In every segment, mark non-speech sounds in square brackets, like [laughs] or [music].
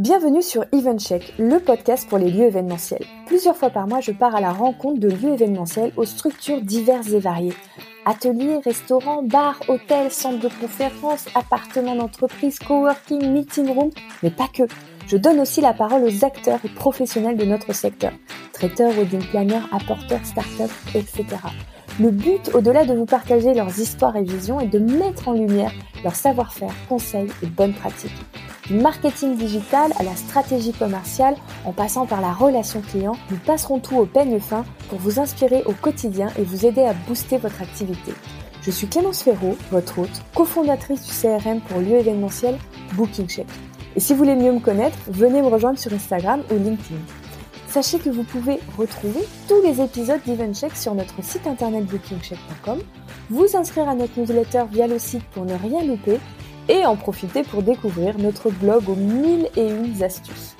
Bienvenue sur EventCheck, le podcast pour les lieux événementiels. Plusieurs fois par mois, je pars à la rencontre de lieux événementiels aux structures diverses et variées. Ateliers, restaurants, bars, hôtels, centres de conférences, appartements d'entreprise, coworking, meeting room, mais pas que. Je donne aussi la parole aux acteurs et professionnels de notre secteur. Traiteurs, wedding planners, apporteurs, startups, etc. Le but, au-delà de vous partager leurs histoires et visions, est de mettre en lumière leur savoir-faire, conseils et bonnes pratiques. Du marketing digital à la stratégie commerciale, en passant par la relation client, nous passerons tout au peigne fin pour vous inspirer au quotidien et vous aider à booster votre activité. Je suis Clémence Ferraud, votre hôte, cofondatrice du CRM pour lieu événementiel Booking Check. Et si vous voulez mieux me connaître, venez me rejoindre sur Instagram ou LinkedIn. Sachez que vous pouvez retrouver tous les épisodes d'EventCheck sur notre site internet bookingcheck.com, vous inscrire à notre newsletter via le site pour ne rien louper et en profiter pour découvrir notre blog aux mille et une astuces.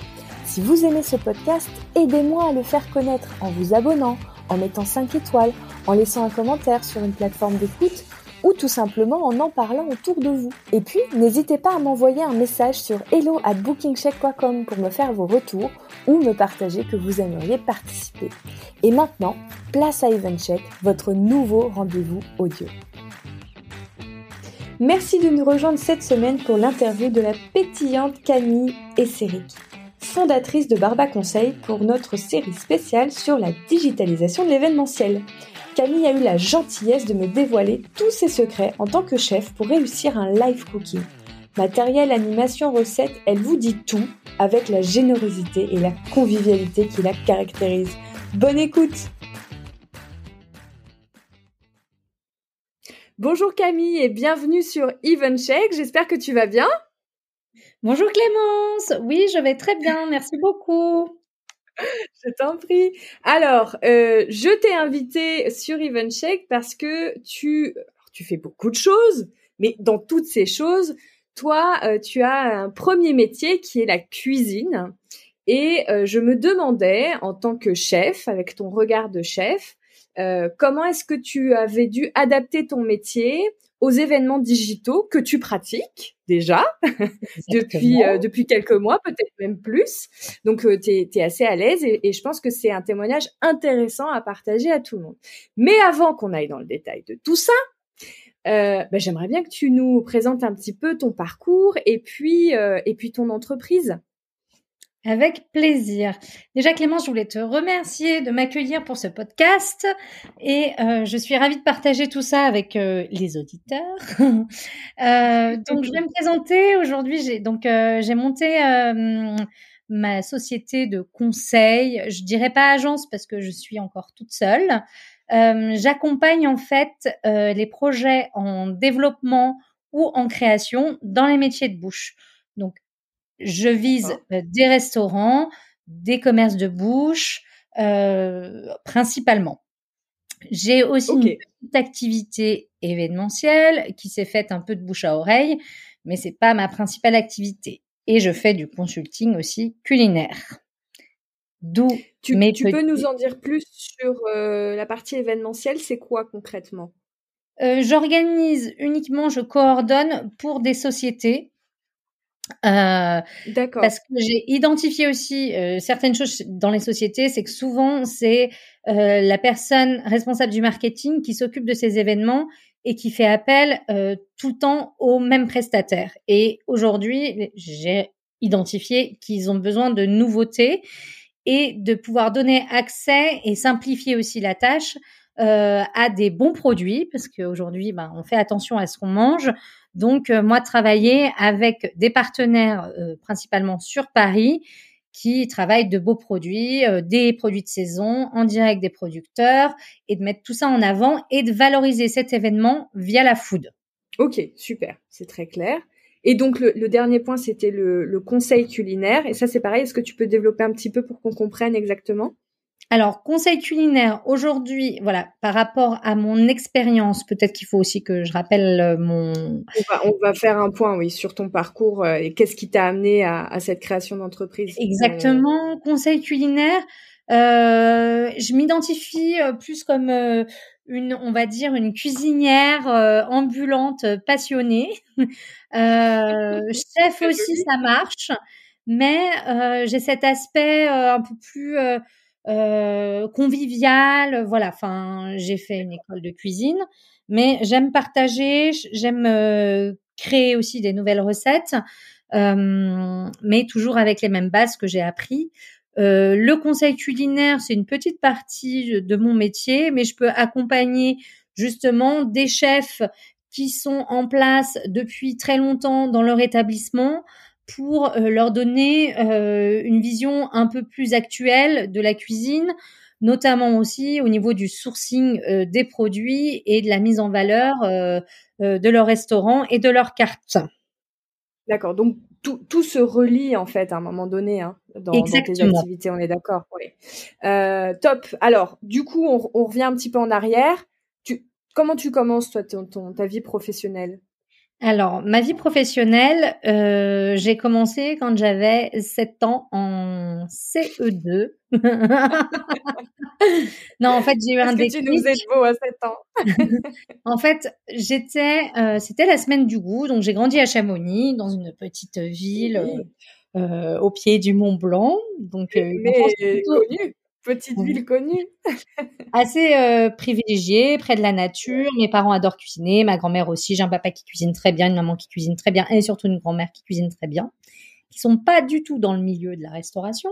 Si vous aimez ce podcast, aidez-moi à le faire connaître en vous abonnant, en mettant 5 étoiles, en laissant un commentaire sur une plateforme d'écoute ou tout simplement en en parlant autour de vous. Et puis, n'hésitez pas à m'envoyer un message sur hello at bookingcheck.com pour me faire vos retours ou me partager que vous aimeriez participer. Et maintenant, place à EventCheck, votre nouveau rendez-vous audio. Merci de nous rejoindre cette semaine pour l'interview de la pétillante Camille Esseric, fondatrice de Barba Conseil pour notre série spéciale sur la digitalisation de l'événementiel. Camille a eu la gentillesse de me dévoiler tous ses secrets en tant que chef pour réussir un live cooking. Matériel, animation, recette, elle vous dit tout avec la générosité et la convivialité qui la caractérise. Bonne écoute Bonjour Camille et bienvenue sur Even Check. J'espère que tu vas bien. Bonjour Clémence. Oui, je vais très bien. Merci beaucoup. [laughs] je t'en prie. Alors, euh, je t'ai invité sur Even Check parce que tu, tu fais beaucoup de choses, mais dans toutes ces choses, toi, euh, tu as un premier métier qui est la cuisine. Et euh, je me demandais, en tant que chef, avec ton regard de chef, euh, comment est-ce que tu avais dû adapter ton métier aux événements digitaux que tu pratiques déjà [laughs] depuis euh, depuis quelques mois, peut-être même plus. Donc euh, tu es, assez à l'aise et, je pense que c'est un témoignage intéressant à partager à tout le monde. Mais avant qu'on aille dans le détail de tout ça, bah, j'aimerais bien que tu nous présentes un petit peu ton parcours et puis et puis ton entreprise. Avec plaisir. Déjà Clémence, je voulais te remercier de m'accueillir pour ce podcast et euh, je suis ravie de partager tout ça avec euh, les auditeurs. [laughs] euh, donc je vais me présenter aujourd'hui. J'ai donc euh, j'ai monté euh, ma société de conseil. Je dirais pas agence parce que je suis encore toute seule. J'accompagne en fait les projets en développement ou en création dans les métiers de bouche. Donc je vise euh, des restaurants, des commerces de bouche, euh, principalement. J'ai aussi une petite activité événementielle qui s'est faite un peu de bouche à oreille, mais c'est pas ma principale activité. Et je fais du consulting aussi culinaire. D'où tu, tu peux nous en dire plus sur euh, la partie événementielle C'est quoi concrètement? J'organise uniquement, je coordonne pour des sociétés euh, D'accord. Parce que j'ai identifié aussi euh, certaines choses dans les sociétés, c'est que souvent c'est euh, la personne responsable du marketing qui s'occupe de ces événements et qui fait appel euh, tout le temps aux mêmes prestataires. Et aujourd'hui, j'ai identifié qu'ils ont besoin de nouveautés et de pouvoir donner accès et simplifier aussi la tâche euh, à des bons produits, parce qu'aujourd'hui, ben, on fait attention à ce qu'on mange. Donc, euh, moi, travailler avec des partenaires euh, principalement sur Paris qui travaillent de beaux produits, euh, des produits de saison, en direct des producteurs, et de mettre tout ça en avant et de valoriser cet événement via la food. Ok, super, c'est très clair. Et donc le, dernier point, c'était le, le, conseil culinaire. Et ça, c'est pareil. Est-ce que tu peux développer un petit peu pour qu'on comprenne exactement? Alors, conseil culinaire, aujourd'hui, voilà, par rapport à mon expérience, peut-être qu'il faut aussi que je rappelle euh, mon... On va, faire un point, oui, sur ton parcours euh, et qu'est-ce qui t'a amené à, cette création d'entreprise. Exactement, conseil culinaire. Euh, je m'identifie plus comme une, on va dire, une cuisinière ambulante passionnée. [laughs] chef [laughs] aussi, ça marche. mais j'ai cet aspect un peu plus convivial. Voilà, enfin, j'ai fait une école de cuisine, mais j'aime partager, j'aime créer aussi des nouvelles recettes, mais toujours avec les mêmes bases que j'ai appris. Euh, le conseil culinaire, c'est une petite partie de mon métier, mais je peux accompagner justement des chefs qui sont en place depuis très longtemps dans leur établissement pour euh, leur donner euh, une vision un peu plus actuelle de la cuisine, notamment aussi au niveau du sourcing des produits et de la mise en valeur de leur restaurant et de leur carte. D'accord. Donc tout, tout, se relie en fait à un moment donné hein, dans, dans, tes activités, on est d'accord. Oui. Euh, top. Alors, du coup, on, on, revient un petit peu en arrière. Tu, comment tu commences toi ton, ton ta vie professionnelle? Alors, ma vie professionnelle, euh, j'ai commencé quand j'avais 7 ans en CE2. [laughs] non, en fait, j'ai eu un déclic. Que tu nous es beau à 7 ans. [laughs] en fait, j'étais, euh, c'était la semaine du goût, donc j'ai grandi à Chamonix, dans une petite ville euh, au pied du Mont Blanc. Donc, Mais connue. Petite ville connue. [laughs] Assez euh, privilégiée, près de la nature. Mes parents adorent cuisiner, ma grand-mère aussi. J'ai un papa qui cuisine très bien, une maman qui cuisine très bien, et surtout une grand-mère qui cuisine très bien, qui sont pas du tout dans le milieu de la restauration.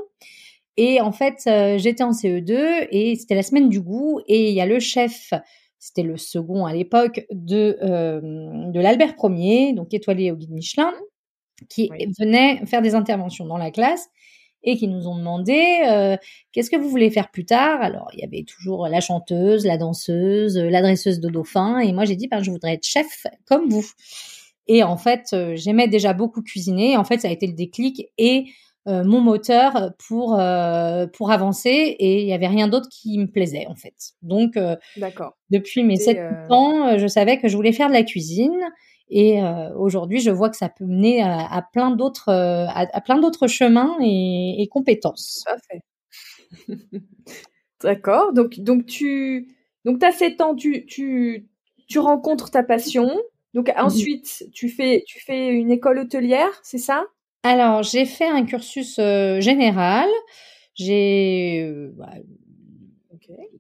Et en fait, euh, j'étais en CE2 et c'était la semaine du goût. Et il y a le chef, c'était le second à l'époque de euh, de l'Albert Ier, donc étoilé au guide Michelin, qui venait faire des interventions dans la classe et qui nous ont demandé euh, qu'est-ce que vous voulez faire plus tard? Alors il y avait toujours la chanteuse, la danseuse, la dresseuse de dauphin et moi j'ai dit ben je voudrais être chef comme vous. Et en fait euh, j'aimais déjà beaucoup cuisiner. En fait ça a été le déclic et euh, mon moteur pour pour avancer et il y avait rien d'autre qui me plaisait en fait. Donc depuis mes sept ans, je savais que je voulais faire de la cuisine et euh, aujourd'hui, je vois que ça peut mener à, plein d'autres, euh, à, plein d'autres chemins et, compétences. Parfait. [laughs] D'accord. Donc, donc tu, donc as 7 ans, tu, tu, tu rencontres ta passion. Donc ensuite, tu fais, tu fais une école hôtelière, c'est ça? Alors, j'ai fait un cursus euh, général. J'ai bah,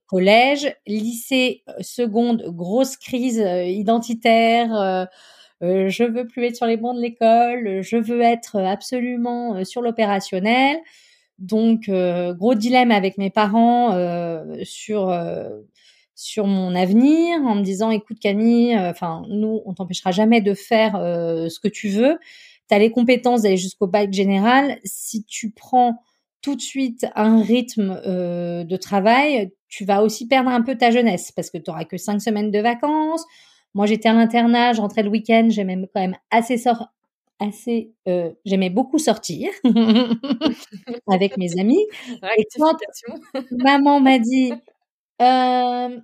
collège, lycée, seconde, grosse crise identitaire euh, je veux plus être sur les bancs de l'école, je veux être absolument euh, sur l'opérationnel. Donc euh, gros dilemme avec mes parents sur sur mon avenir en me disant écoute Camille, enfin nous on t'empêchera jamais de faire ce que tu veux. Tu as les compétences d'aller jusqu'au bac général. Si tu prends tout de suite un rythme de travail, tu vas aussi perdre un peu ta jeunesse parce que tu auras que cinq semaines de vacances. Moi, j'étais à l'internat, je rentrais le week-end, j'aimais quand même assez sort assez euh, j'aimais beaucoup sortir [laughs] avec mes amis. Et quand [laughs] maman m'a dit euh,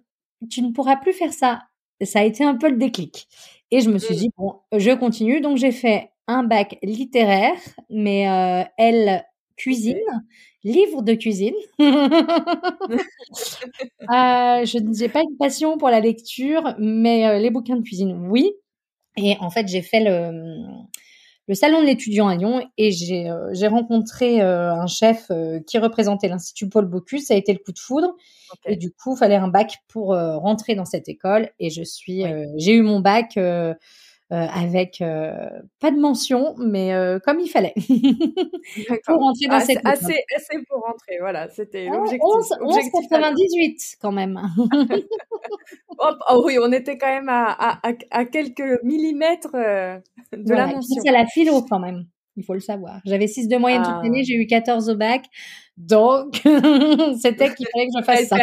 tu ne pourras plus faire ça ça a été un peu le déclic. Et je me suis mmh. dit bon je continue. Donc j'ai fait un bac littéraire mais euh, elle cuisine livre de cuisine. [laughs] Euh, je n'ai pas une passion pour la lecture, mais euh, les bouquins de cuisine, oui. Et en fait, j'ai fait le, le salon de l'étudiant à Lyon et j'ai euh, rencontré un chef qui représentait l'Institut Paul Bocuse. Ça a été le coup de foudre. Et du coup, il fallait un bac pour rentrer dans cette école. Et je suis, j'ai eu mon bac avec euh, pas de mention, mais euh, comme il fallait [laughs] pour rentrer dans cette assez, assez pour rentrer, voilà, c'était l'objectif. 11,98 quand même. [laughs] oh, oh, oui, on était quand même à, à, à quelques millimètres de la mention. C'est la philo quand même il faut le savoir. J'avais 6 de moyenne toute ah. l'année, j'ai eu 14 au bac. Donc, [laughs] c'était qu'il fallait que je fasse ça.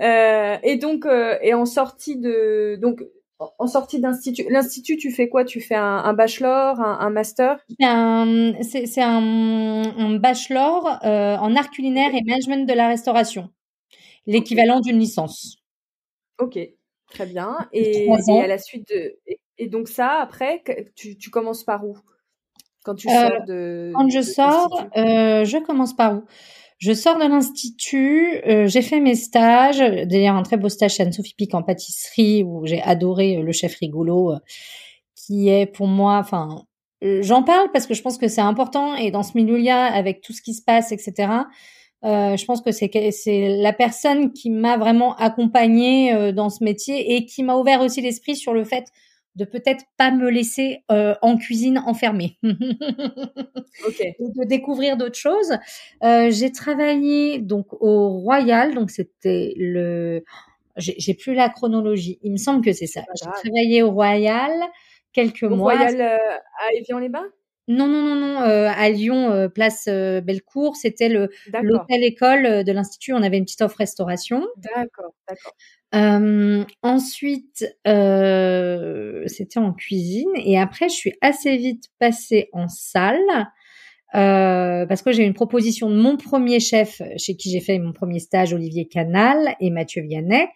Euh, et donc, euh, et en sortie de, donc, en sortie d'institut, l'institut, tu fais quoi? Tu fais un, bachelor, un, master? C'est un, un, bachelor euh, en art culinaire et management de la restauration, l'équivalent d'une licence. Ok, très bien. Et, et, à la suite de, et, donc ça, après, tu, tu commences par où? Quand tu sors de Quand je sors, je commence par où? Je sors de l'institut, euh, j'ai fait mes stages, d'ailleurs un très beau stage chez Anne-Sophie Pic en pâtisserie où j'ai adoré euh, le chef rigolo, euh, qui est pour moi, enfin, j'en parle parce que je pense que c'est important et dans ce milieu-là, avec tout ce qui se passe, etc. Je pense que c'est la personne qui m'a vraiment accompagnée dans ce métier et qui m'a ouvert aussi l'esprit sur le fait de peut-être pas me laisser euh, en cuisine enfermée, [laughs] okay. de découvrir d'autres choses. Euh, j'ai travaillé donc au Royal, donc c'était le, j'ai plus la chronologie. Il me semble que c'est ça. J'ai travaillé au Royal quelques mois. Royal euh, à Évian-les-Bains. Non, non, non, non. Euh, à Lyon, euh, place euh, Bellecour, c'était le l'hôtel école de l'institut. On avait une petite offre restauration. D'accord, d'accord. Ensuite, c'était en cuisine et après, je suis assez vite passée en salle parce que j'ai une proposition de mon premier chef chez qui j'ai fait mon premier stage, Olivier Canal et Mathieu Vianney.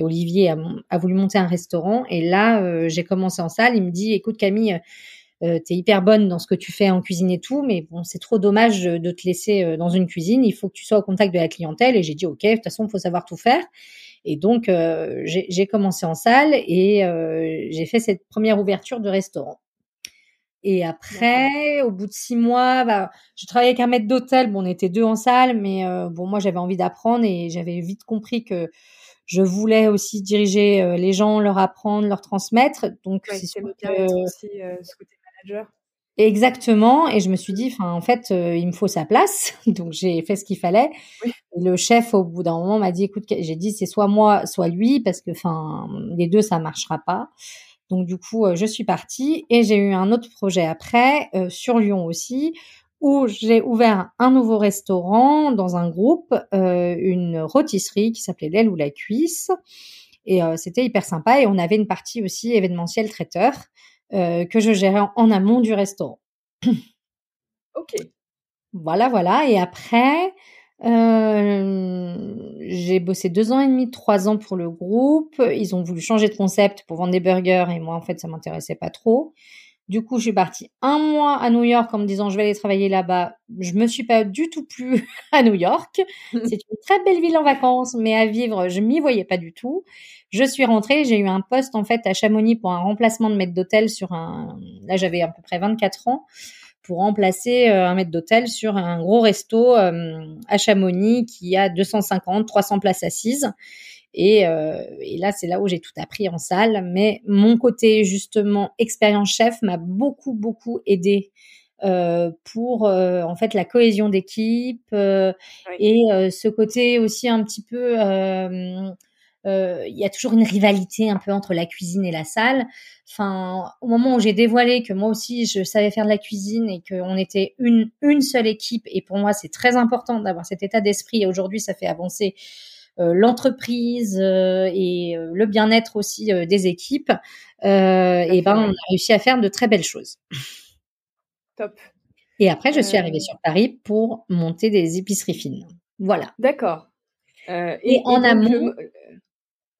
Olivier a, voulu monter un restaurant et là, j'ai commencé en salle. Il me dit, écoute Camille euh, tu es hyper bonne dans ce que tu fais en cuisine et tout, mais bon, c'est trop dommage de te laisser euh, dans une cuisine. Il faut que tu sois au contact de la clientèle. Et j'ai dit, ok, de toute façon, il faut savoir tout faire. Et donc, euh, j'ai commencé en salle et euh, j'ai fait cette première ouverture de restaurant. Et après, au bout de six mois, bah, je travaillais avec un maître d'hôtel. Bon, on était deux en salle, mais euh, bon, moi, j'avais envie d'apprendre et j'avais vite compris que je voulais aussi diriger les gens, leur apprendre, leur transmettre. Donc, c'est sûr que... aussi ce côté Exactement. Et je me suis dit, en fait, euh, il me faut sa place. [laughs] Donc, j'ai fait ce qu'il fallait. Le chef, au bout d'un moment, m'a dit, écoute, j'ai dit, c'est soit moi, soit lui, parce que, enfin, les deux, ça marchera pas. Donc, du coup, euh, je suis partie et j'ai eu un autre projet après, euh, sur Lyon aussi, où j'ai ouvert un nouveau restaurant dans un groupe, une rôtisserie qui s'appelait l'aile ou la cuisse. Et c'était hyper sympa. Et on avait une partie aussi événementielle traiteur. Euh, que je gérais en, amont du restaurant. [coughs] ok. Voilà, voilà. Et après, euh, j'ai bossé deux ans et demi, trois ans pour le groupe. Ils ont voulu changer de concept pour vendre des burgers et moi, en fait, ça m'intéressait pas trop. Du coup, je suis partie un mois à New York en me disant je vais aller travailler là-bas. Je me suis pas du tout plu [laughs] à New York. [laughs] C'est une très belle ville en vacances, mais à vivre, je m'y voyais pas du tout. Je suis rentrée, j'ai eu un poste en fait à Chamonix pour un remplacement de maître d'hôtel sur un. Là, j'avais à peu près 24 ans pour remplacer euh, un maître d'hôtel sur un gros resto euh, à Chamonix qui a 250, 300 places assises. Et, euh, et là, c'est là où j'ai tout appris en salle. Mais mon côté justement expérience chef m'a beaucoup beaucoup aidé euh, pour euh, en fait la cohésion d'équipe euh, et ce côté aussi un petit peu. Il y a toujours une rivalité un peu entre la cuisine et la salle. Enfin, au moment où j'ai dévoilé que moi aussi je savais faire de la cuisine et qu'on était une une seule équipe, et pour moi c'est très important d'avoir cet état d'esprit. Et aujourd'hui, ça fait avancer l'entreprise euh, et euh, le bien-être aussi des équipes, et ben on a réussi à faire de très belles choses. Top. Et après, je suis arrivée sur Paris pour monter des épiceries fines. Voilà. D'accord. et, en amont,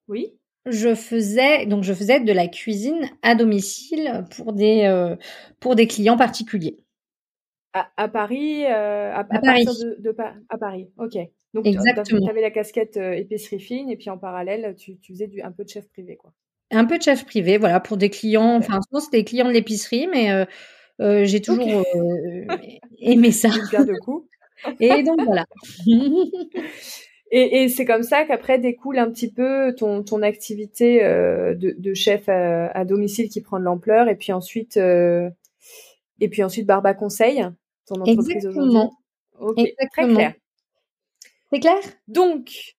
oui? Je faisais donc je faisais de la cuisine à domicile pour des pour des clients particuliers. À, Paris, à, Paris. De, de, à Paris. Ok. Donc, tu avais la casquette euh, épicerie fine et puis en parallèle, tu, faisais du, un peu de chef privé, quoi. Un peu de chef privé, voilà, pour des clients. Enfin, souvent, c'était des clients de l'épicerie, mais euh, euh, j'ai toujours [laughs] aimé ça. de coup. et donc, voilà. [laughs] et, c'est comme ça qu'après découle un petit peu ton, ton activité de, chef à, domicile qui prend de l'ampleur et puis ensuite, et puis ensuite Barba Conseil, ton entreprise aujourd'hui? Ok, Exactement. très clair. C'est clair? Donc,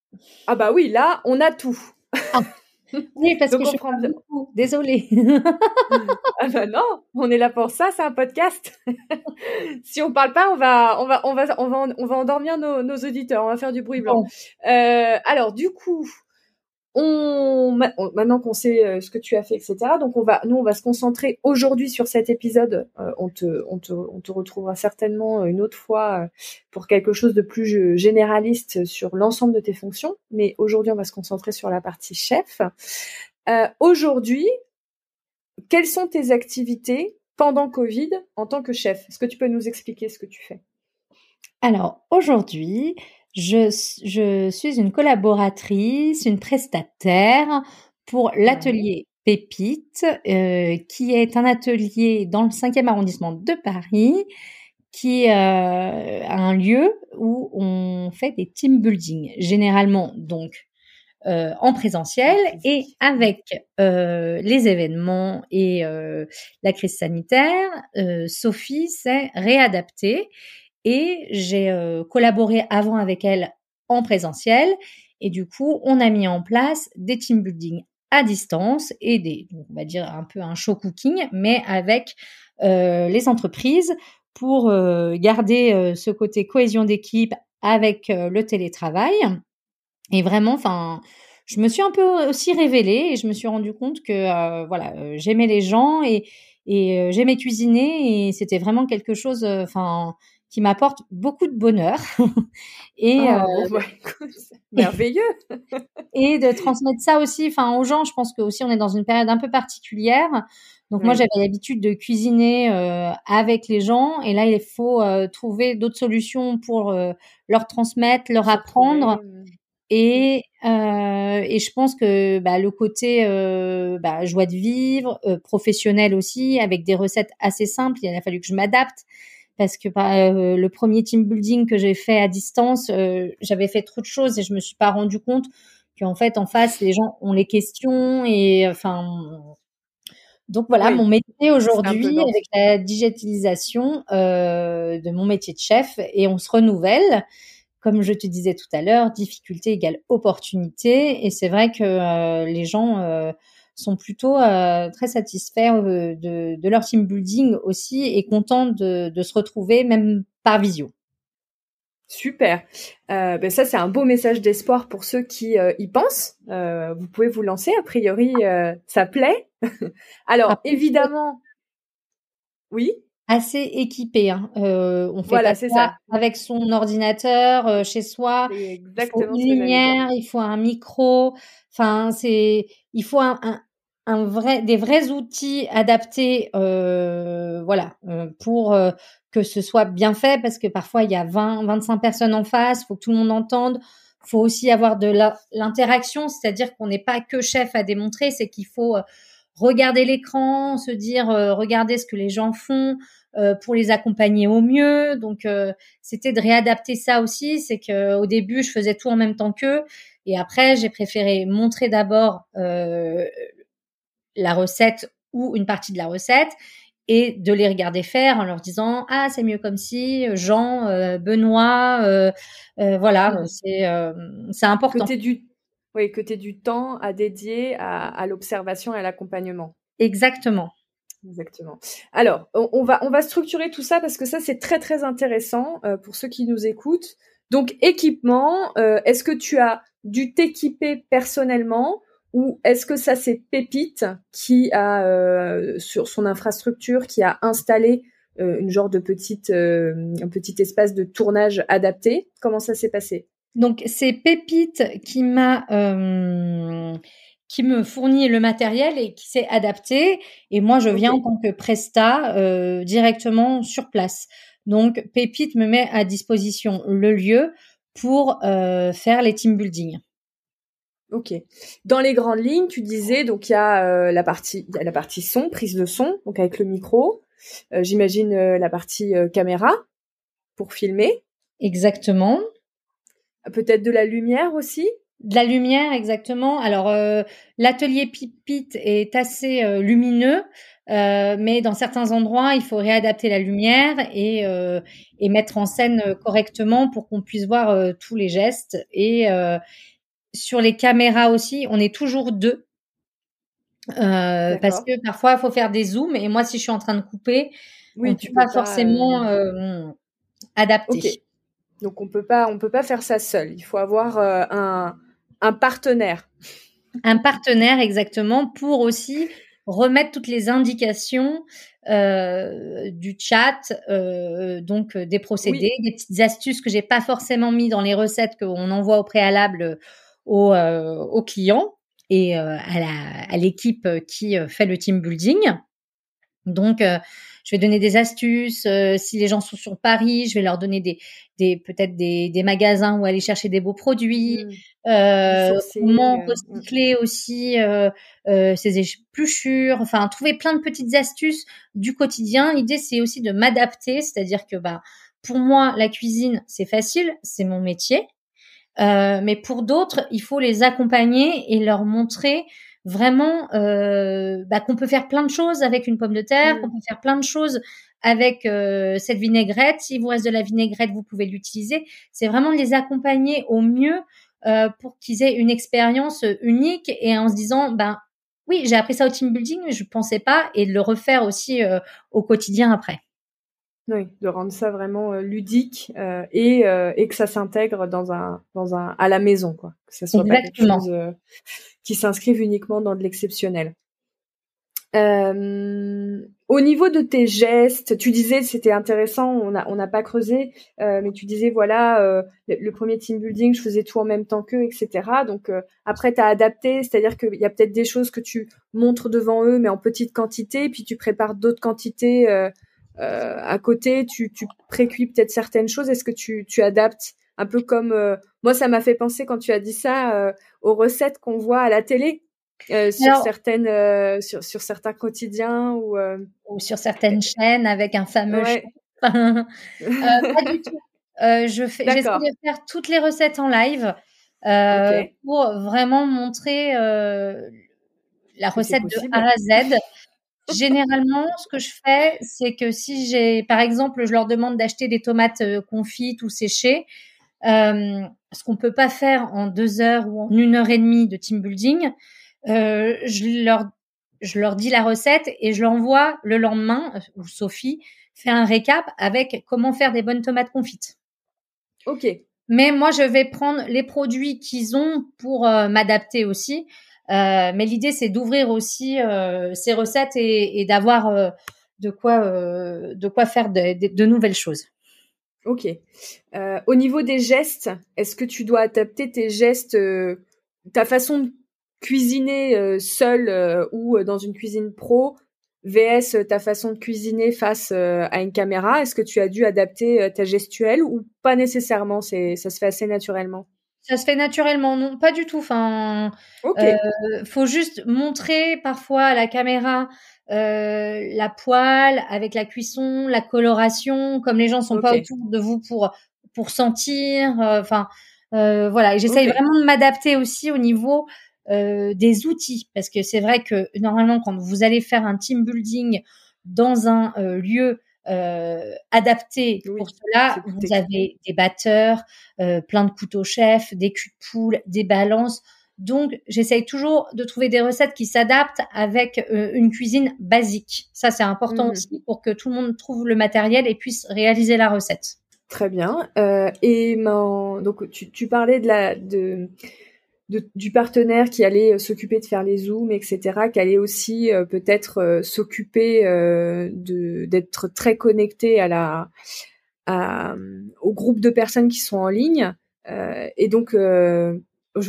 ah bah oui, là, on a tout. Ah. [laughs] Oui, parce que je prends beaucoup. Désolée. [laughs] ah bah non, on est là pour ça, c'est un podcast. [laughs] si on parle pas, on va, on va, on va, on va, on va endormir nos, nos auditeurs. On va faire du bruit blanc. Euh, alors, du coup, on, maintenant qu'on sait euh, ce que tu as fait, etc. Donc on va, nous, on va se concentrer aujourd'hui sur cet épisode. Euh, on, te, on, te, on te retrouvera certainement une autre fois euh, pour quelque chose de plus généraliste sur l'ensemble de tes fonctions. Mais aujourd'hui, on va se concentrer sur la partie chef. Aujourd'hui, quelles sont tes activités pendant Covid en tant que chef? Est-ce que tu peux nous expliquer ce que tu fais? Alors aujourd'hui, je, je suis une collaboratrice, une prestataire pour l'atelier Pépite, qui est un atelier dans le 5e arrondissement de Paris, qui est un lieu où on fait des team building, généralement donc euh, en présentiel et avec euh, les événements et euh, la crise sanitaire, Sophie s'est réadaptée et j'ai collaboré avant avec elle en présentiel. Et du coup on a mis en place des team building à distance et des on va dire un peu un show cooking mais avec les entreprises pour garder ce côté cohésion d'équipe avec le télétravail. Et vraiment, enfin, je me suis un peu aussi révélée et je me suis rendu compte que euh, voilà, euh, j'aimais les gens et, euh, j'aimais cuisiner et c'était vraiment quelque chose, enfin, qui m'apporte beaucoup de bonheur. [laughs] Et oh, merveilleux. [laughs] et de transmettre ça aussi, enfin, aux gens. Je pense que aussi on est dans une période un peu particulière. Donc moi j'avais l'habitude de cuisiner avec les gens. Et là il faut trouver d'autres solutions pour leur transmettre, leur apprendre. Et, euh, et je pense que bah, le côté euh, bah, joie de vivre, euh, professionnel aussi, avec des recettes assez simples, il a fallu que je m'adapte parce que bah, euh, le premier team building que j'ai fait à distance, euh, j'avais fait trop de choses et je me suis pas rendu compte qu'en fait en face les gens ont les questions et enfin donc voilà mon métier aujourd'hui avec la digitalisation de mon métier de chef et on se renouvelle comme je te disais tout à l'heure, difficulté égale opportunité. Et c'est vrai que euh, les gens euh, sont plutôt euh, très satisfaits de, leur team building aussi et contents de, se retrouver même par visio. Super. ben ça, c'est un beau message d'espoir pour ceux qui y pensent. vous pouvez vous lancer. A priori, ça plaît. [laughs] Alors, évidemment, oui assez équipé. Hein. Euh, on fait voilà, ça, ça, avec son ordinateur euh, chez soi. Exactement il faut une lumière, il faut un micro. Enfin, c'est il faut un, vrai des vrais outils adaptés. Euh, voilà euh, pour euh, que ce soit bien fait parce que parfois il y a 20 25 personnes en face, faut que tout le monde entende. Faut aussi avoir de l'interaction, c'est-à-dire qu'on n'est pas que chef à démontrer, c'est qu'il faut regarder l'écran, se dire euh, regardez ce que les gens font pour les accompagner au mieux. Donc euh, c'était de réadapter ça aussi, c'est que au début je faisais tout en même temps qu'eux et après j'ai préféré montrer d'abord la recette ou une partie de la recette et de les regarder faire en leur disant ah c'est mieux comme si Jean Benoît voilà mmh. c'est c'est important du oui, que tu aies du temps à dédier à, l'observation et à l'accompagnement. Exactement. Exactement. Alors, on, va on va structurer tout ça parce que ça c'est très très intéressant euh, pour ceux qui nous écoutent. Donc équipement, euh, est-ce que tu as dû t'équiper personnellement ou est-ce que ça c'est Pépite qui a euh, sur son infrastructure qui a installé une genre de petite un petit espace de tournage adapté? Comment ça s'est passé? Donc c'est Pépite qui m'a euh, qui me fournit le matériel et qui s'est adapté. Et moi, je viens en tant que presta euh, directement sur place. Donc Pépite me met à disposition le lieu pour euh, faire les team building. Ok. Dans les grandes lignes, tu disais donc il y a la partie y a la partie son, prise de son, donc avec le micro. J'imagine la partie caméra pour filmer. Exactement. Peut-être de la lumière aussi de la lumière, exactement. Alors, euh, l'atelier Pipit est assez euh, lumineux, euh, mais dans certains endroits, il faut réadapter la lumière et, et mettre en scène correctement pour qu'on puisse voir tous les gestes. Et sur les caméras aussi, on est toujours deux. parce que parfois, il faut faire des zooms. Et moi, si je suis en train de couper, oui, tu peux pas, forcément adapter. Donc on peut pas, on peut pas faire ça seul. Il faut avoir euh, un, un partenaire. Un partenaire exactement pour aussi remettre toutes les indications euh, du chat, euh, donc des procédés, des petites astuces que j'ai pas forcément mis dans les recettes qu'on envoie au préalable aux, aux clients et à l'équipe qui fait le team building. Donc je vais donner des astuces. si les gens sont sur Paris, je vais leur donner des, des peut-être des, des magasins où aller chercher des beaux produits. Mmh. Euh, comment mmh. recycler aussi euh, ses épluchures. Enfin, trouver plein de petites astuces du quotidien. L'idée, c'est aussi de m'adapter, c'est-à-dire que bah pour moi, la cuisine, c'est facile, c'est mon métier. Euh, mais pour d'autres, il faut les accompagner et leur montrer vraiment euh, bah, qu'on peut faire plein de choses avec une pomme de terre, mmh. qu'on peut faire plein de choses avec euh, cette vinaigrette. S'il vous reste de la vinaigrette, vous pouvez l'utiliser. C'est vraiment de les accompagner au mieux euh, pour qu'ils aient une expérience unique et en se disant, ben oui, j'ai appris ça au team building, mais je pensais pas, et de le refaire aussi au quotidien après. Oui, de rendre ça vraiment euh, ludique euh, et, euh, et que ça s'intègre dans un dans un à la maison quoi, que ça soit pas quelque chose qui s'inscrive uniquement dans de l'exceptionnel. au niveau de tes gestes, tu disais c'était intéressant, on a on n'a pas creusé, mais tu disais voilà le, premier team building, je faisais tout en même temps qu'eux, etc. Donc après tu as adapté, c'est-à-dire qu'il y a peut-être des choses que tu montres devant eux mais en petite quantité, puis tu prépares d'autres quantités euh, à côté, tu, tu précuis peut-être certaines choses. Est-ce que tu, tu adaptes un peu comme euh, moi, ça m'a fait penser quand tu as dit ça euh, aux recettes qu'on voit à la télé. sur certaines sur, sur certains quotidiens ou, ou sur certaines chaînes avec un fameux [laughs] pas du [laughs] tout. je fais j'essaie de faire toutes les recettes en live pour vraiment montrer la recette de A à Z. Généralement, ce que je fais, c'est que si j'ai, par exemple, je leur demande d'acheter des tomates euh, confites ou séchées, euh, ce qu'on peut pas faire en deux heures ou en une heure et demie de team building, euh, je leur je leur dis la recette et je l'envoie le lendemain où Sophie fait un récap avec comment faire des bonnes tomates confites. Ok. Mais moi, je vais prendre les produits qu'ils ont pour m'adapter aussi. Euh, mais l'idée, c'est d'ouvrir aussi euh, ces recettes et, d'avoir euh, de quoi de quoi faire de, nouvelles choses. Ok. au niveau des gestes, est-ce que tu dois adapter tes gestes, ta façon de cuisiner seul ou dans une cuisine pro VS ta façon de cuisiner face à une caméra? Est-ce que tu as dû adapter ta gestuelle ou pas nécessairement? C'est ça se fait assez naturellement. Ça se fait naturellement, non, pas du tout. Enfin, euh, faut juste montrer parfois à la caméra euh, la poêle avec la cuisson, la coloration, comme les gens sont pas autour de vous pour pour sentir. Euh, enfin, euh, voilà. Et j'essaye vraiment de m'adapter aussi au niveau euh, des outils, parce que c'est vrai que normalement, quand vous allez faire un team building dans un lieu euh, adapté pour cela. Vous avez des batteurs, euh, plein de couteaux chefs, des culs de poule, des balances. Donc, j'essaye toujours de trouver des recettes qui s'adaptent avec euh, une cuisine basique. Ça, c'est important mmh. aussi pour que tout le monde trouve le matériel et puisse réaliser la recette. Très bien. Euh, et donc, tu, tu, parlais de la de du partenaire qui allait euh, s'occuper de faire les zooms, etc., qui allait aussi euh, peut-être s'occuper d'être très connecté à la au groupe de personnes qui sont en ligne. et donc,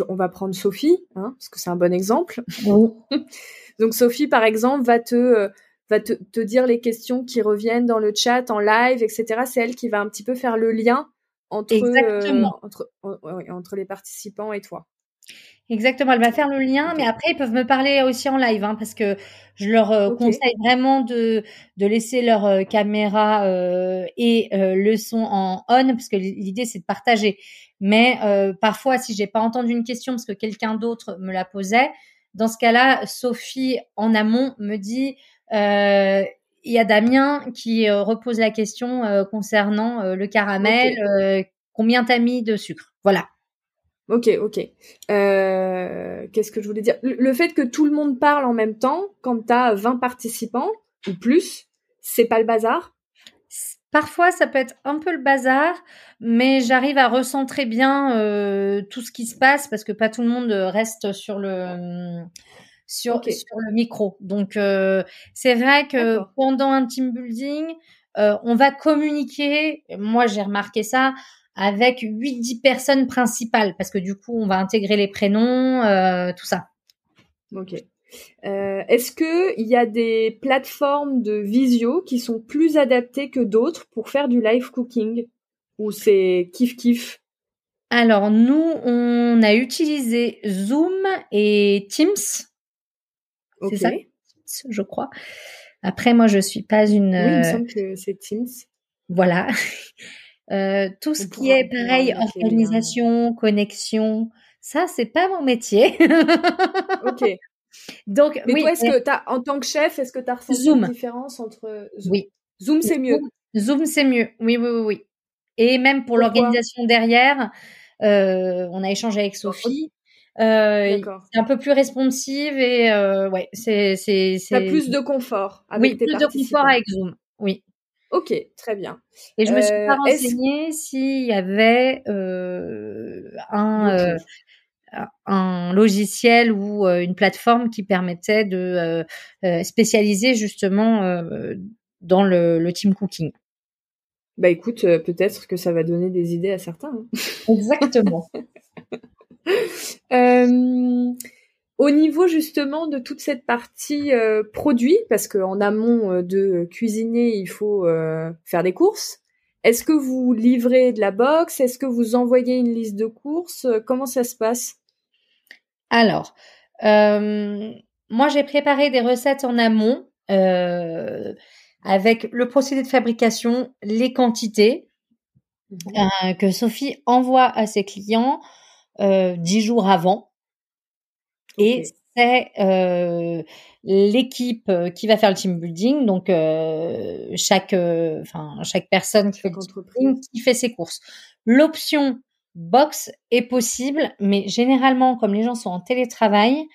on va prendre Sophie, hein, parce que c'est un bon exemple. [laughs] donc Sophie, par exemple, va te va te, te, dire les questions qui reviennent dans le chat, en live, etc. C'est elle qui va un petit peu faire le lien entre, entre, entre les participants et toi. Exactement, elle va faire le lien, mais après ils peuvent me parler aussi en live, hein, parce que je leur euh, conseille vraiment de, de laisser leur euh, caméra euh, et le son en on, parce que l'idée c'est de partager. Mais parfois, si j'ai pas entendu une question parce que quelqu'un d'autre me la posait, dans ce cas-là, Sophie en amont me dit il y a Damien qui repose la question concernant le caramel, combien t'as mis de sucre, voilà. Ok, ok. Euh, Qu'est-ce que je voulais dire? Le, fait que tout le monde parle en même temps, quand tu as 20 participants ou plus, c'est pas le bazar? Parfois, ça peut être un peu le bazar, mais j'arrive à recentrer bien euh, tout ce qui se passe parce que pas tout le monde reste sur le sur, sur le micro. Donc, euh, c'est vrai que pendant un team building, euh, on va communiquer. Moi, j'ai remarqué ça avec 8-10 personnes principales, parce que du coup, on va intégrer les prénoms, euh, tout ça. Ok. Est-ce que il y a des plateformes de visio qui sont plus adaptées que d'autres pour faire du live cooking? Ou c'est kiff kiff? Alors nous, on a utilisé Zoom et Teams. C'est ça, je crois. Après, moi, je suis pas une. Oui, il me semble que c'est Teams. Voilà. Euh, tout ce qui est pareil, organisation, connexion, ça, c'est pas mon métier. ok. Donc, mais oui, toi, est-ce que as, en tant que chef, est-ce que tu as ressenti une différence entre Zoom Oui. Zoom, c'est mieux. Zoom, c'est mieux. Oui, oui, oui, oui. Et même pour l'organisation derrière, euh, on a échangé avec Sophie. Euh, c'est un peu plus responsive et ouais, c'est c'est. plus de confort. Avec oui, plus de confort avec Zoom. Oui. Ok, très bien. Et je me suis pas euh, renseignée s'il y avait un un logiciel ou une plateforme qui permettait de spécialiser justement dans le, le team cooking. Bah écoute, peut-être que ça va donner des idées à certains. Hein. Exactement. [laughs] Euh, au niveau justement de toute cette partie euh, produit, parce qu'en amont euh, de cuisiner, il faut faire des courses. Est-ce que vous livrez de la box? Est-ce que vous envoyez une liste de courses? Comment ça se passe? Alors, moi j'ai préparé des recettes en amont avec le procédé de fabrication, les quantités mmh que Sophie envoie à ses clients euh, dix jours avant. Et c'est euh, l'équipe euh, qui va faire le team building, donc euh, chaque, euh, enfin chaque personne qui fait le team building, qui fait ses courses. L'option box est possible, mais généralement, comme les gens sont en télétravail,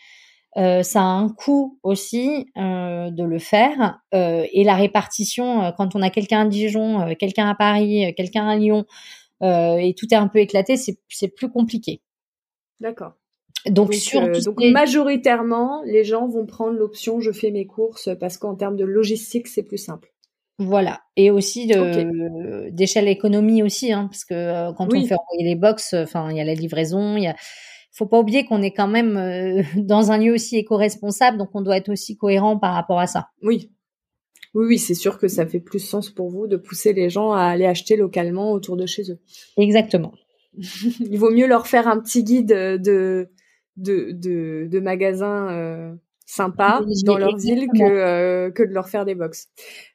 euh, ça a un coût aussi euh, de le faire et la répartition quand on a quelqu'un à Dijon, quelqu'un à Paris, quelqu'un à Lyon et tout est un peu éclaté, c'est plus compliqué. D'accord. Donc, euh, donc, majoritairement, les gens vont prendre l'option je fais mes courses parce qu'en termes de logistique, c'est plus simple. Voilà. Et aussi d'échelle économie aussi, hein, parce que euh, quand on fait envoyer les box, enfin, il y a la livraison, il y a, faut pas oublier qu'on est quand même euh, [laughs] dans un lieu aussi éco-responsable, donc on doit être aussi cohérent par rapport à ça. Oui. Oui, oui, c'est sûr que ça fait plus sens pour vous de pousser les gens à aller acheter localement autour de chez eux. Exactement. [laughs] Il vaut mieux leur faire un petit guide de, de, de, de magasins euh, sympas dans leur ville que, euh, que de leur faire des box.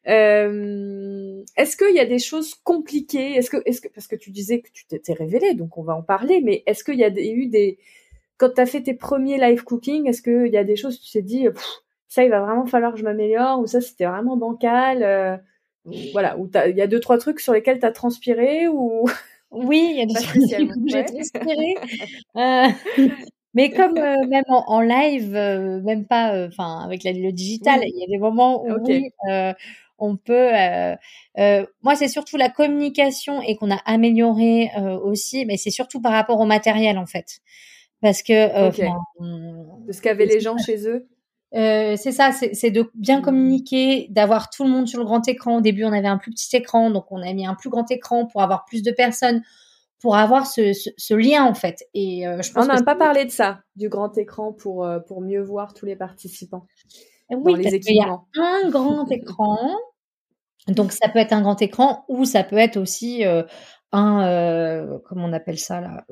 Euh, est-ce qu'il y a des choses compliquées? Est-ce que, est-ce que, parce que tu disais que tu t'étais révélé, donc on va en parler, mais est-ce qu'il y a eu des, quand tu as fait tes premiers live cooking, est-ce qu'il y a des choses tu t'es dit, ça il va vraiment falloir que je m'améliore, ou ça c'était vraiment bancal, euh, voilà, ou il y a deux trois trucs sur lesquels tu as transpiré ou oui, il y a des que j'ai transpiré. Euh, mais comme euh, même en, live, euh, même pas, enfin avec le digital, il y a des moments où on peut. moi, c'est surtout la communication et qu'on a amélioré aussi, mais c'est surtout par rapport au matériel en fait, parce que de ce qu'avaient les gens chez eux. Euh, c'est ça, c'est de bien communiquer, d'avoir tout le monde sur le grand écran. Au début, on avait un plus petit écran, donc on a mis un plus grand écran pour avoir plus de personnes, pour avoir ce, ce, lien en fait. Et euh, je pense on n'a pas parlé de ça, du grand écran pour euh, pour mieux voir tous les participants. Oui, parce qu'il y a un grand [laughs] écran. Donc ça peut être un grand écran ou ça peut être aussi un comment on appelle ça là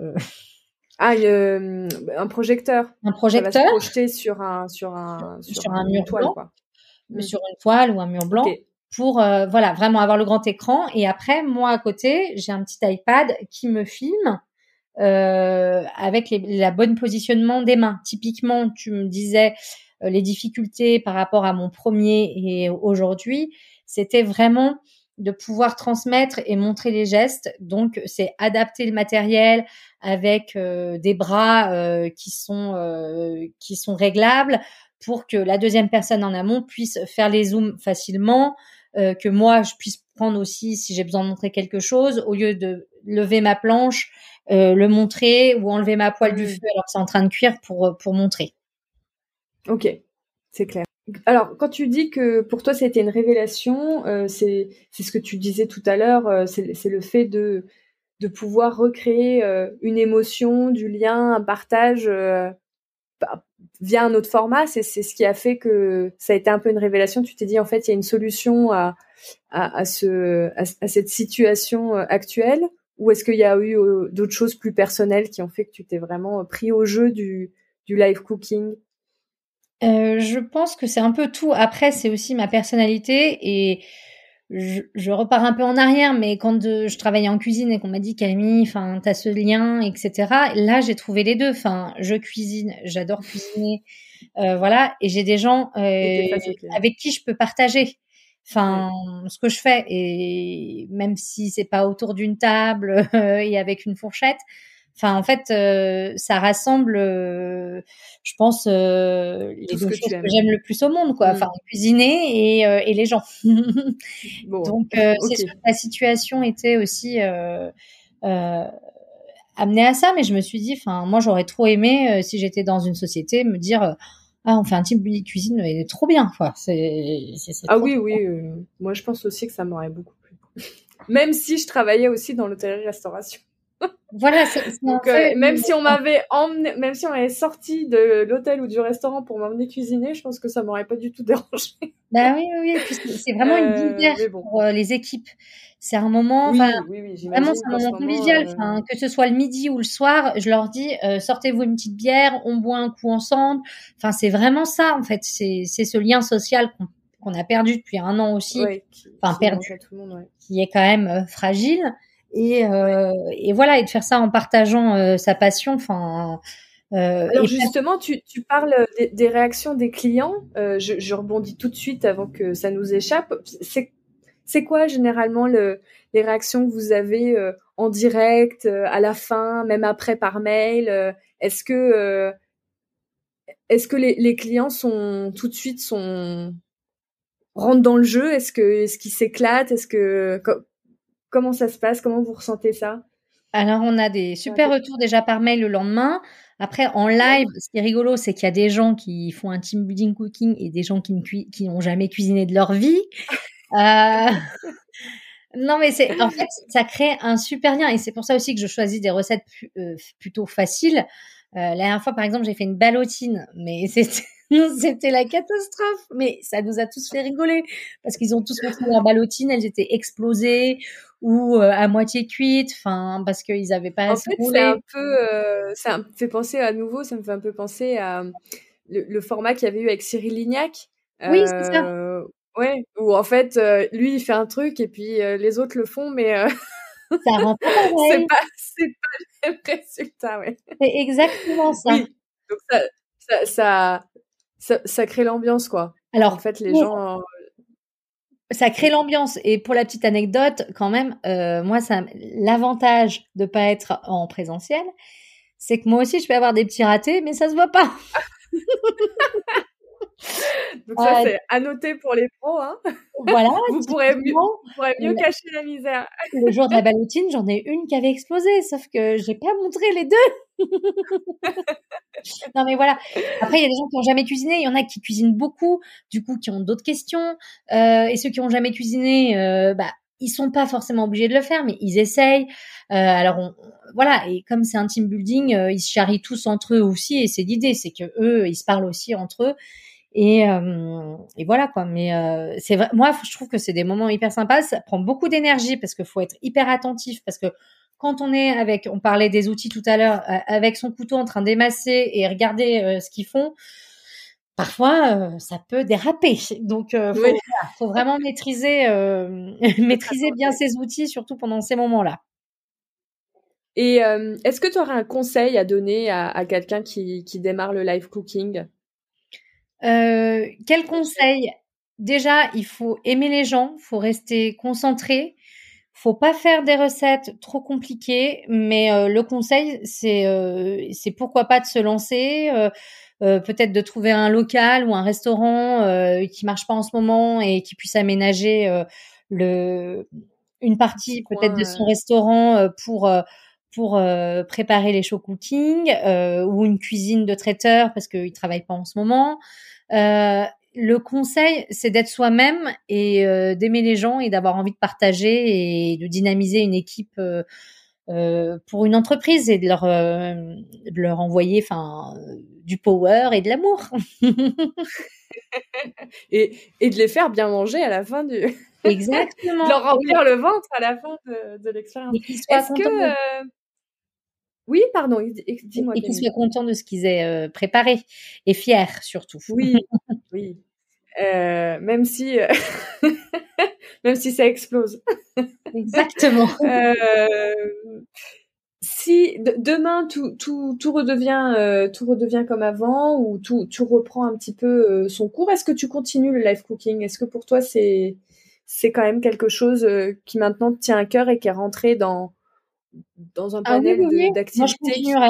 ah, euh, un projecteur. Un projecteur. Ça va se projeter sur un sur un sur, un, mur toile, blanc, quoi. Mm. sur une toile ou un mur blanc. Pour euh, voilà vraiment avoir le grand écran et après moi à côté j'ai un petit iPad qui me filme euh, avec les, la bonne positionnement des mains. Typiquement, tu me disais euh, les difficultés par rapport à mon premier et aujourd'hui, c'était vraiment de pouvoir transmettre et montrer les gestes. Donc, c'est adapter le matériel avec euh, des bras euh, qui sont qui sont réglables pour que la deuxième personne en amont puisse faire les zooms facilement, que moi je puisse prendre aussi si j'ai besoin de montrer quelque chose au lieu de lever ma planche, le montrer ou enlever ma poêle du feu alors que c'est en train de cuire pour pour montrer. Ok, c'est clair. Alors, quand tu dis que pour toi c'était une révélation, euh, c'est ce que tu disais tout à l'heure, euh, c'est le fait de de pouvoir recréer euh, une émotion, du lien, un partage, bah, via un autre format, c'est ce qui a fait que ça a été un peu une révélation. Tu t'es dit en fait il y a une solution à à, ce à, cette situation euh, actuelle, ou est-ce qu'il y a eu euh, d'autres choses plus personnelles qui ont fait que tu t'es vraiment pris au jeu du du live cooking? Euh, Je pense que c'est un peu tout. Après, c'est aussi ma personnalité et je, repars un peu en arrière, mais quand euh, je travaillais en cuisine et qu'on m'a dit Camille, enfin, t'as ce lien, etc. Là, j'ai trouvé les deux. Enfin, je cuisine, j'adore cuisiner, euh, voilà, et j'ai des gens euh, avec qui je peux partager. Enfin, ce que je fais et même si c'est pas autour d'une table [laughs] et avec une fourchette, Enfin, en fait, euh, ça rassemble, euh, je pense, euh, les deux choses que, j'aime le plus au monde, quoi. Enfin, cuisiner et, et les gens. [laughs] Donc, [laughs] c'est sûr que la situation était aussi amenée à ça, mais je me suis dit, enfin, moi, j'aurais trop aimé si j'étais dans une société me dire. ah, on fait un type de cuisine, est trop bien, quoi. C'est, ah oui, oui. moi, je pense aussi que ça m'aurait beaucoup plu. Même si je travaillais aussi dans l'hôtellerie-restauration. Voilà, Donc, euh, même si on m'avait emmené, même si on m'avait sorti de l'hôtel ou du restaurant pour m'emmener cuisiner, je pense que ça m'aurait pas du tout [laughs] dérangé. Bah oui, oui, oui. c'est vraiment une euh, pour euh, les équipes. C'est un moment, vraiment, c'est un moment convivial. Enfin, que ce soit le midi ou le soir, je leur dis, sortez-vous une petite bière, on boit un coup ensemble. Enfin, c'est vraiment ça, en fait. C'est, c'est ce lien social qu'on, a perdu depuis un an aussi. enfin, perdu. Qui est quand même fragile et, euh, et voilà et de faire ça en partageant euh, sa passion enfin euh, Alors justement, tu, tu parles des, des, réactions des clients. Euh, je, je, rebondis tout de suite avant que ça nous échappe. C'est, quoi généralement le, les réactions que vous avez euh, en direct, euh, à la fin, même après par mail Est-ce que est-ce que les, les, clients sont tout de suite sont rentrent dans le jeu? Est-ce que est-ce qu'ils s'éclatent? Est-ce que Comment ça se passe? Comment vous ressentez ça? Alors, on a des super retours déjà par mail le lendemain. Après, en live, ce qui est rigolo, c'est qu'il y a des gens qui font un team building cooking et des gens qui n'ont jamais cuisiné de leur vie. [laughs] Euh, non, mais c'est en fait, ça crée un super lien et c'est pour ça aussi que je choisis des recettes euh, plutôt faciles. Euh, la dernière fois, par exemple, j'ai fait une ballotine, mais [laughs] c'était [laughs] C'était la catastrophe, mais ça nous a tous fait rigoler parce qu'ils ont tous montré leur ballotine, elles étaient explosées ou euh, à moitié cuites, enfin parce qu'ils avaient pas. En fait, c'est un peu, euh, ça me fait penser à nouveau, ça me fait un peu penser à le, format qu'il y avait eu avec Cyril Lignac. Oui, c'est ça. Euh, ouais, où en fait, lui il fait un truc et puis les autres le font, mais ça rend pas [laughs] c'est pas, c'est pas le même [laughs] résultat, ouais. C'est exactement ça. Oui. Donc ça, ça, ça, ça, crée l'ambiance, quoi. Alors, en fait, les gens. Ça crée l'ambiance. Et pour la petite anecdote, quand même, euh, moi, ça, l'avantage de pas être en présentiel, c'est que moi aussi, je peux avoir des petits ratés, mais ça se voit pas. [laughs] Donc ça, c'est à noter pour les pros. Hein. Voilà. [laughs] vous, pourrez mieux, mieux cacher la misère. [laughs] Le jour de la [laughs] ballotine, j'en ai une qui avait explosé, sauf que j'ai pas montré les deux. non mais voilà. Après, il y a des gens qui ont jamais cuisiné, il y en a qui cuisinent beaucoup, du coup, qui ont d'autres questions. Euh, et ceux qui ont jamais cuisiné, euh, bah, ils sont pas forcément obligés de le faire, mais ils essayent. Euh, alors on, voilà, et comme c'est un team building, euh, ils se charrient tous entre eux aussi, et c'est l'idée, c'est que eux, ils se parlent aussi entre eux. Et, euh, et voilà quoi. Mais euh, c'est vrai, moi je trouve que c'est des moments hyper sympas. Ça prend beaucoup d'énergie parce qu'il faut être hyper attentif parce que quand on est avec, on parlait des outils tout à l'heure, euh, avec son couteau en train d'émasser et regarder ce qu'ils font, parfois ça peut déraper. Donc faut, [laughs] faut, vraiment maîtriser [laughs] maîtriser bien ces outils, surtout pendant ces moments-là. Et est-ce que tu aurais un conseil à donner à, à quelqu'un qui, qui démarre le live cooking? Euh, quel conseil? Déjà, il faut aimer les gens, faut rester concentré, faut pas faire des recettes trop compliquées, mais euh, le conseil, c'est euh, c'est pourquoi pas de se lancer, peut-être de trouver un local ou un restaurant qui marche pas en ce moment et qui puisse aménager le une partie peut-être de son restaurant pour pour préparer les show cooking ou une cuisine de traiteur parce qu'il travaille pas en ce moment. Euh, le conseil, c'est d'être soi-même et euh, d'aimer les gens et d'avoir envie de partager et de dynamiser une équipe euh, pour une entreprise et de leur, de leur envoyer enfin, du power et de l'amour. [laughs] et, et, de les faire bien manger à la fin du. Exactement. [laughs] de leur remplir le ventre à la fin de, de l'expérience. Est-ce que. Oui, pardon, dis-moi. Et qu'ils soient contents de ce qu'ils aient préparé et fiers surtout. Oui, oui. Euh, même si euh, [laughs] même si ça explose. Exactement. [laughs] euh, si demain tout, tout, tout redevient euh, tout redevient comme avant ou tout, tout reprend un petit peu euh, son cours, est-ce que tu continues le live cooking? Est-ce que pour toi c'est c'est quand même quelque chose qui maintenant te tient à cœur et qui est rentré dans dans un ah panel d'activités qui... ouais.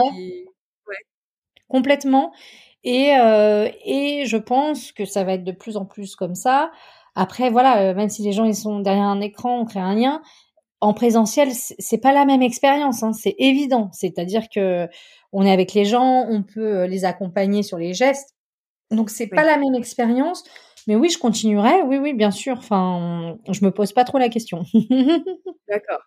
Complètement. Et, euh, et je pense que ça va être de plus en plus comme ça. Après, voilà, euh, même si les gens ils sont derrière un écran, on crée un lien. En présentiel, c'est pas la même expérience, hein, c'est évident. C'est-à-dire que on est avec les gens, on peut euh, les accompagner sur les gestes. Donc c'est pas la même expérience. Mais oui, je continuerai. Oui, oui, bien sûr. Enfin, je me pose pas trop la question. [laughs] D'accord.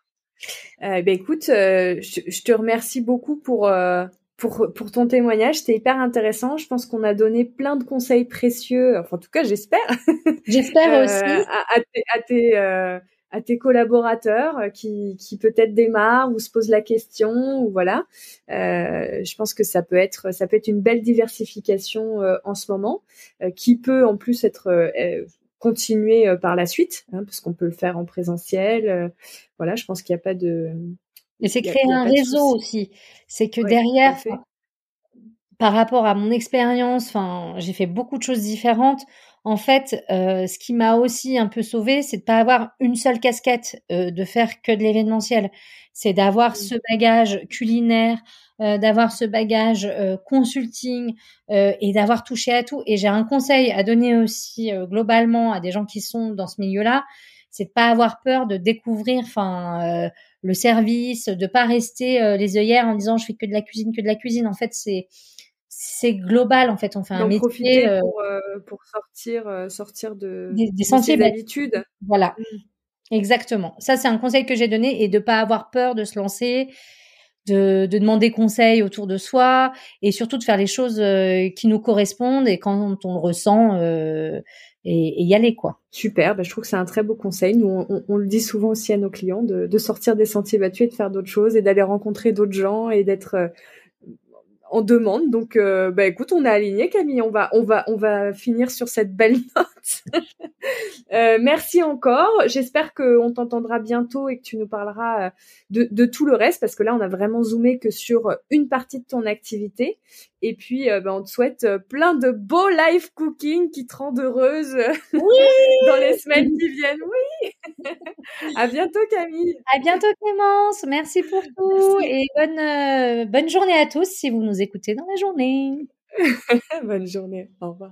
Euh, ben écoute, euh, je, je, te remercie beaucoup pour euh, pour, pour ton témoignage. C'était hyper intéressant. Je pense qu'on a donné plein de conseils précieux. Enfin, en tout cas, j'espère. [laughs] J'espère aussi. À, à, tes, à, tes, à tes collaborateurs qui, qui peut-être démarrent ou se posent la question ou voilà. Je pense que ça peut être ça peut être une belle diversification en ce moment, qui peut en plus être continuer par la suite, hein, parce qu'on peut le faire en présentiel. voilà, je pense qu'il n'y a pas de et c'est créer un réseau aussi. C'est que derrière, par rapport à mon expérience, enfin, j'ai fait beaucoup de choses différentes. En fait, euh, ce qui m'a aussi un peu sauvé, c'est de pas avoir une seule casquette, euh, de faire que de l'événementiel. C'est d'avoir mmh. ce bagage culinaire, euh, d'avoir ce bagage euh, consulting euh, et d'avoir touché à tout. Et j'ai un conseil à donner aussi globalement à des gens qui sont dans ce milieu-là, c'est de pas avoir peur de découvrir, enfin le service, de pas rester les œillères en disant je fais que de la cuisine, que de la cuisine. En fait, c'est c'est global en fait on fait un métier profiter pour, euh, pour, sortir sortir de des, des sentiers d'habitude voilà mmh. exactement ça c'est un conseil que j'ai donné et de pas avoir peur de se lancer de, de, demander conseil autour de soi et surtout de faire les choses qui nous correspondent et quand on le ressent et, y aller quoi. Super, bah, je trouve que c'est un très beau conseil. Nous, on, on, le dit souvent aussi à nos clients de, de sortir des sentiers battus et de faire d'autres choses et d'aller rencontrer d'autres gens et d'être euh, en demande. Donc, euh, bah écoute, on a aligné Camille. On va, on va, on va finir sur cette belle [laughs] note. euh, merci encore. J'espère qu'on t'entendra bientôt et que tu nous parleras euh, de, de, tout le reste parce que là, on a vraiment zoomé que sur une partie de ton activité. Et puis, euh, bah, on te souhaite euh, plein de beaux live cooking qui te rendent heureuse oui [laughs] dans les semaines qui viennent. Oui. [laughs] à bientôt Camille. À bientôt Clémence. Merci pour tout et bonne bonne journée à tous si vous nous écoutez dans la journée. [laughs] Bonne journée. Au revoir.